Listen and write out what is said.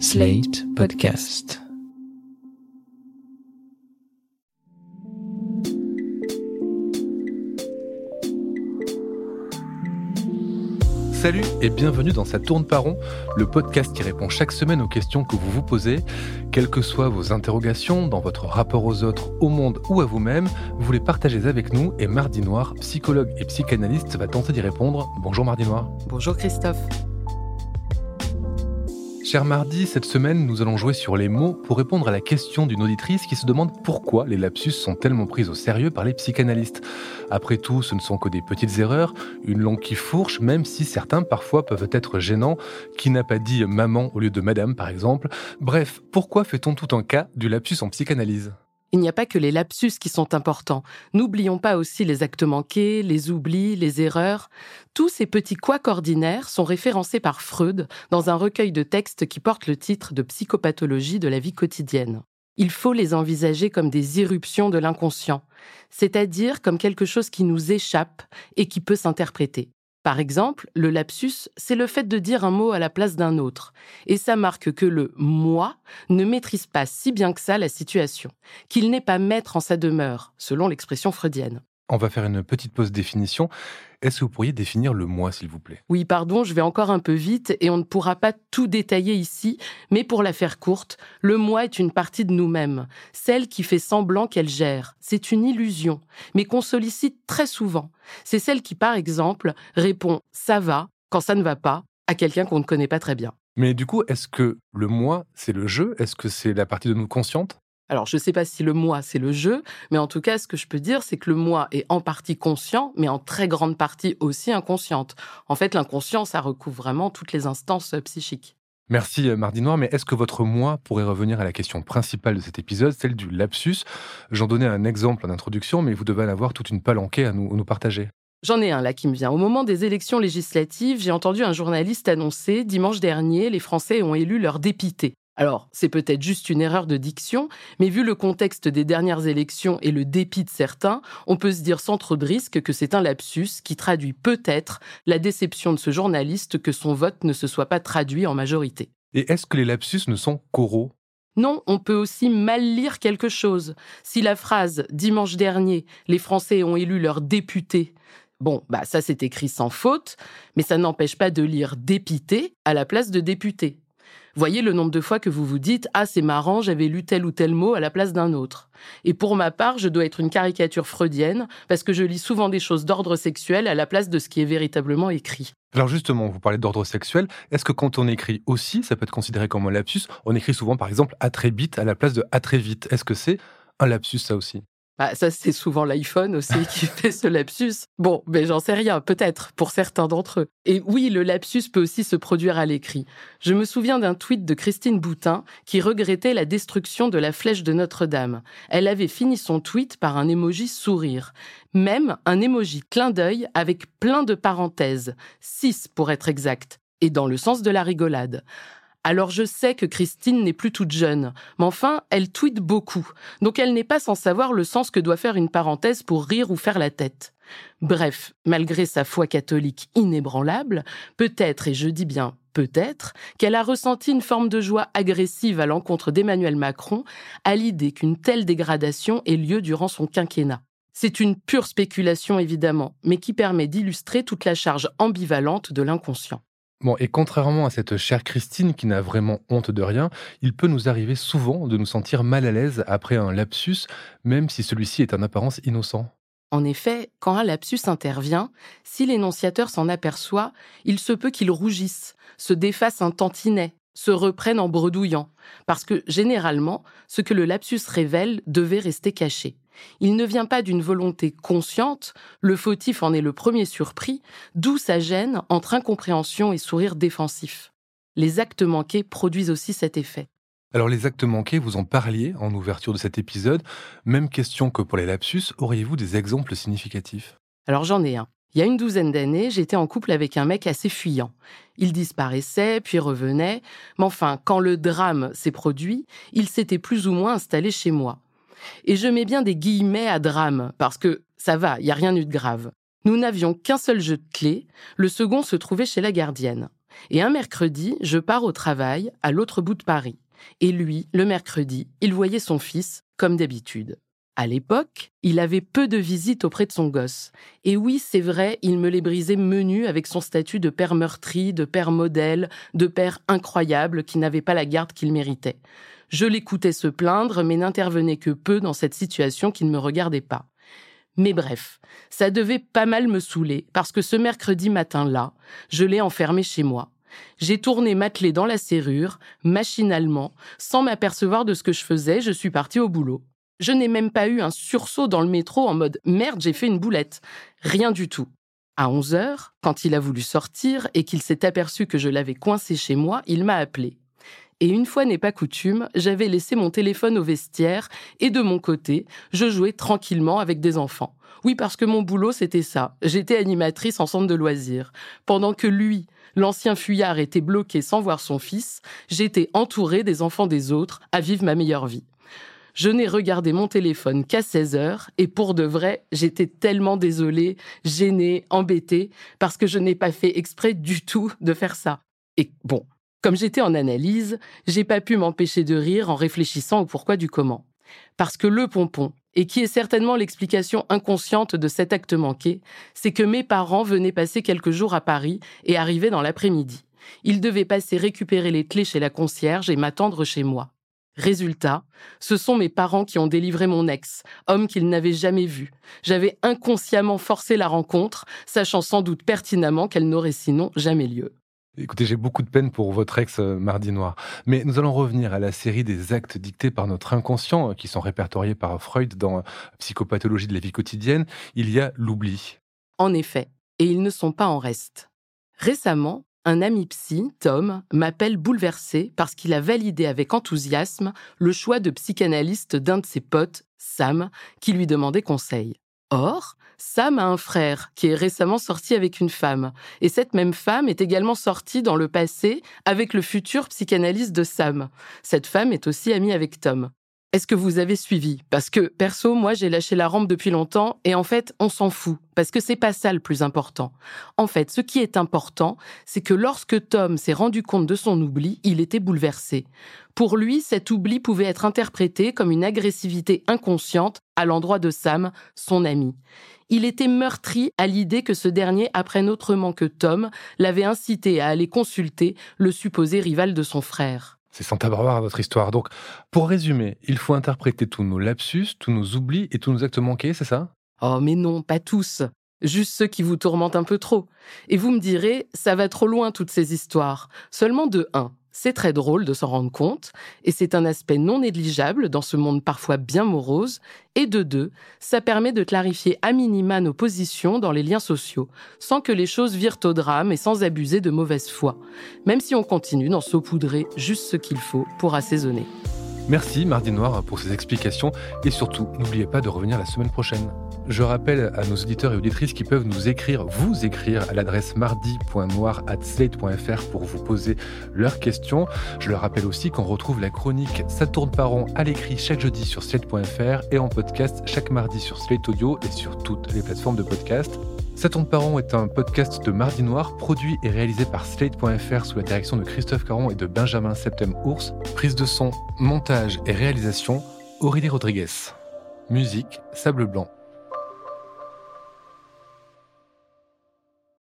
Slate Podcast. Salut et bienvenue dans Ça tourne par rond, le podcast qui répond chaque semaine aux questions que vous vous posez. Quelles que soient vos interrogations dans votre rapport aux autres, au monde ou à vous-même, vous les partagez avec nous et Mardi Noir, psychologue et psychanalyste, va tenter d'y répondre. Bonjour Mardi Noir. Bonjour Christophe. Cher Mardi, cette semaine, nous allons jouer sur les mots pour répondre à la question d'une auditrice qui se demande pourquoi les lapsus sont tellement pris au sérieux par les psychanalystes. Après tout, ce ne sont que des petites erreurs, une langue qui fourche, même si certains parfois peuvent être gênants. Qui n'a pas dit maman au lieu de madame, par exemple? Bref, pourquoi fait-on tout un cas du lapsus en psychanalyse? Il n'y a pas que les lapsus qui sont importants. N'oublions pas aussi les actes manqués, les oublis, les erreurs. Tous ces petits couacs ordinaires sont référencés par Freud dans un recueil de textes qui porte le titre de Psychopathologie de la vie quotidienne. Il faut les envisager comme des irruptions de l'inconscient, c'est-à-dire comme quelque chose qui nous échappe et qui peut s'interpréter. Par exemple, le lapsus, c'est le fait de dire un mot à la place d'un autre. Et ça marque que le moi ne maîtrise pas si bien que ça la situation, qu'il n'est pas maître en sa demeure, selon l'expression freudienne. On va faire une petite pause définition. Est-ce que vous pourriez définir le moi, s'il vous plaît? Oui, pardon, je vais encore un peu vite et on ne pourra pas tout détailler ici, mais pour la faire courte, le moi est une partie de nous-mêmes, celle qui fait semblant qu'elle gère. C'est une illusion, mais qu'on sollicite très souvent. C'est celle qui, par exemple, répond ⁇ ça va ⁇ quand ça ne va pas à quelqu'un qu'on ne connaît pas très bien. Mais du coup, est-ce que le moi, c'est le jeu? Est-ce que c'est la partie de nous consciente? Alors, je ne sais pas si le moi, c'est le jeu, mais en tout cas, ce que je peux dire, c'est que le moi est en partie conscient, mais en très grande partie aussi inconsciente. En fait, l'inconscient, ça recouvre vraiment toutes les instances euh, psychiques. Merci euh, Mardi Noir, mais est-ce que votre moi pourrait revenir à la question principale de cet épisode, celle du lapsus? J'en donnais un exemple en introduction, mais vous devez en avoir toute une palanquée à nous, à nous partager. J'en ai un là qui me vient. Au moment des élections législatives, j'ai entendu un journaliste annoncer dimanche dernier, les Français ont élu leur dépité. Alors, c'est peut-être juste une erreur de diction, mais vu le contexte des dernières élections et le dépit de certains, on peut se dire sans trop de risque que c'est un lapsus qui traduit peut-être la déception de ce journaliste que son vote ne se soit pas traduit en majorité. Et est-ce que les lapsus ne sont qu'oraux? Non, on peut aussi mal lire quelque chose. Si la phrase dimanche dernier, les Français ont élu leur député, bon, bah ça c'est écrit sans faute, mais ça n'empêche pas de lire dépité à la place de député. Voyez le nombre de fois que vous vous dites Ah, c'est marrant, j'avais lu tel ou tel mot à la place d'un autre. Et pour ma part, je dois être une caricature freudienne parce que je lis souvent des choses d'ordre sexuel à la place de ce qui est véritablement écrit. Alors justement, vous parlez d'ordre sexuel. Est-ce que quand on écrit aussi, ça peut être considéré comme un lapsus? On écrit souvent par exemple à très vite à la place de à très vite. Est-ce que c'est un lapsus ça aussi? Bah, ça, c'est souvent l'iPhone aussi qui fait ce lapsus. Bon, mais j'en sais rien, peut-être, pour certains d'entre eux. Et oui, le lapsus peut aussi se produire à l'écrit. Je me souviens d'un tweet de Christine Boutin qui regrettait la destruction de la flèche de Notre-Dame. Elle avait fini son tweet par un émoji sourire. Même un émoji clin d'œil avec plein de parenthèses. Six pour être exact. Et dans le sens de la rigolade. Alors je sais que Christine n'est plus toute jeune, mais enfin, elle tweet beaucoup, donc elle n'est pas sans savoir le sens que doit faire une parenthèse pour rire ou faire la tête. Bref, malgré sa foi catholique inébranlable, peut-être, et je dis bien peut-être, qu'elle a ressenti une forme de joie agressive à l'encontre d'Emmanuel Macron à l'idée qu'une telle dégradation ait lieu durant son quinquennat. C'est une pure spéculation évidemment, mais qui permet d'illustrer toute la charge ambivalente de l'inconscient. Bon, et contrairement à cette chère Christine qui n'a vraiment honte de rien, il peut nous arriver souvent de nous sentir mal à l'aise après un lapsus, même si celui-ci est en apparence innocent. En effet, quand un lapsus intervient, si l'énonciateur s'en aperçoit, il se peut qu'il rougisse, se défasse un tantinet, se reprenne en bredouillant, parce que généralement, ce que le lapsus révèle devait rester caché. Il ne vient pas d'une volonté consciente, le fautif en est le premier surpris, d'où sa gêne entre incompréhension et sourire défensif. Les actes manqués produisent aussi cet effet. Alors les actes manqués, vous en parliez en ouverture de cet épisode. Même question que pour les lapsus, auriez-vous des exemples significatifs? Alors j'en ai un. Il y a une douzaine d'années, j'étais en couple avec un mec assez fuyant. Il disparaissait, puis revenait, mais enfin, quand le drame s'est produit, il s'était plus ou moins installé chez moi. Et je mets bien des guillemets à drame, parce que ça va, il n'y a rien eu de grave. Nous n'avions qu'un seul jeu de clés, le second se trouvait chez la gardienne. Et un mercredi, je pars au travail à l'autre bout de Paris. Et lui, le mercredi, il voyait son fils, comme d'habitude. À l'époque, il avait peu de visites auprès de son gosse. Et oui, c'est vrai, il me les brisait menu avec son statut de père meurtri, de père modèle, de père incroyable qui n'avait pas la garde qu'il méritait. Je l'écoutais se plaindre, mais n'intervenais que peu dans cette situation qui ne me regardait pas. Mais bref, ça devait pas mal me saouler, parce que ce mercredi matin-là, je l'ai enfermé chez moi. J'ai tourné ma clé dans la serrure, machinalement, sans m'apercevoir de ce que je faisais, je suis partie au boulot. Je n'ai même pas eu un sursaut dans le métro en mode merde, j'ai fait une boulette. Rien du tout. À 11 heures, quand il a voulu sortir et qu'il s'est aperçu que je l'avais coincé chez moi, il m'a appelé. Et une fois n'est pas coutume, j'avais laissé mon téléphone au vestiaire et de mon côté, je jouais tranquillement avec des enfants. Oui, parce que mon boulot, c'était ça. J'étais animatrice en centre de loisirs. Pendant que lui, l'ancien fuyard, était bloqué sans voir son fils, j'étais entourée des enfants des autres à vivre ma meilleure vie. Je n'ai regardé mon téléphone qu'à 16 heures et pour de vrai, j'étais tellement désolée, gênée, embêtée parce que je n'ai pas fait exprès du tout de faire ça. Et bon, comme j'étais en analyse, j'ai pas pu m'empêcher de rire en réfléchissant au pourquoi du comment. Parce que le pompon, et qui est certainement l'explication inconsciente de cet acte manqué, c'est que mes parents venaient passer quelques jours à Paris et arrivaient dans l'après-midi. Ils devaient passer récupérer les clés chez la concierge et m'attendre chez moi. Résultat, ce sont mes parents qui ont délivré mon ex, homme qu'ils n'avaient jamais vu. J'avais inconsciemment forcé la rencontre, sachant sans doute pertinemment qu'elle n'aurait sinon jamais lieu. Écoutez, j'ai beaucoup de peine pour votre ex euh, Mardi Noir. Mais nous allons revenir à la série des actes dictés par notre inconscient, euh, qui sont répertoriés par Freud dans euh, Psychopathologie de la vie quotidienne. Il y a l'oubli. En effet, et ils ne sont pas en reste. Récemment, un ami psy, Tom, m'appelle bouleversé parce qu'il a validé avec enthousiasme le choix de psychanalyste d'un de ses potes, Sam, qui lui demandait conseil. Or, Sam a un frère qui est récemment sorti avec une femme, et cette même femme est également sortie dans le passé avec le futur psychanalyste de Sam. Cette femme est aussi amie avec Tom. Est-ce que vous avez suivi? Parce que perso, moi j'ai lâché la rampe depuis longtemps et en fait, on s'en fout parce que c'est pas ça le plus important. En fait, ce qui est important, c'est que lorsque Tom s'est rendu compte de son oubli, il était bouleversé. Pour lui, cet oubli pouvait être interprété comme une agressivité inconsciente à l'endroit de Sam, son ami. Il était meurtri à l'idée que ce dernier apprenne autrement que Tom l'avait incité à aller consulter le supposé rival de son frère. C'est Santa Barbara votre histoire. Donc, pour résumer, il faut interpréter tous nos lapsus, tous nos oublis et tous nos actes manqués, c'est ça? Oh, mais non, pas tous. Juste ceux qui vous tourmentent un peu trop. Et vous me direz, ça va trop loin toutes ces histoires. Seulement de un. C'est très drôle de s'en rendre compte, et c'est un aspect non négligeable dans ce monde parfois bien morose, et de deux, ça permet de clarifier à minima nos positions dans les liens sociaux, sans que les choses virent au drame et sans abuser de mauvaise foi, même si on continue d'en saupoudrer juste ce qu'il faut pour assaisonner. Merci Mardi Noir pour ces explications et surtout n'oubliez pas de revenir la semaine prochaine. Je rappelle à nos auditeurs et auditrices qui peuvent nous écrire, vous écrire à l'adresse mardi.noir@slate.fr pour vous poser leurs questions. Je leur rappelle aussi qu'on retrouve la chronique Ça tourne par à l'écrit chaque jeudi sur slate.fr et en podcast chaque mardi sur Slate Audio et sur toutes les plateformes de podcast. Ça tourne par rond est un podcast de Mardi Noir, produit et réalisé par Slate.fr sous la direction de Christophe Caron et de Benjamin Septem Ours. Prise de son, montage et réalisation, Aurélie Rodriguez. Musique, Sable Blanc.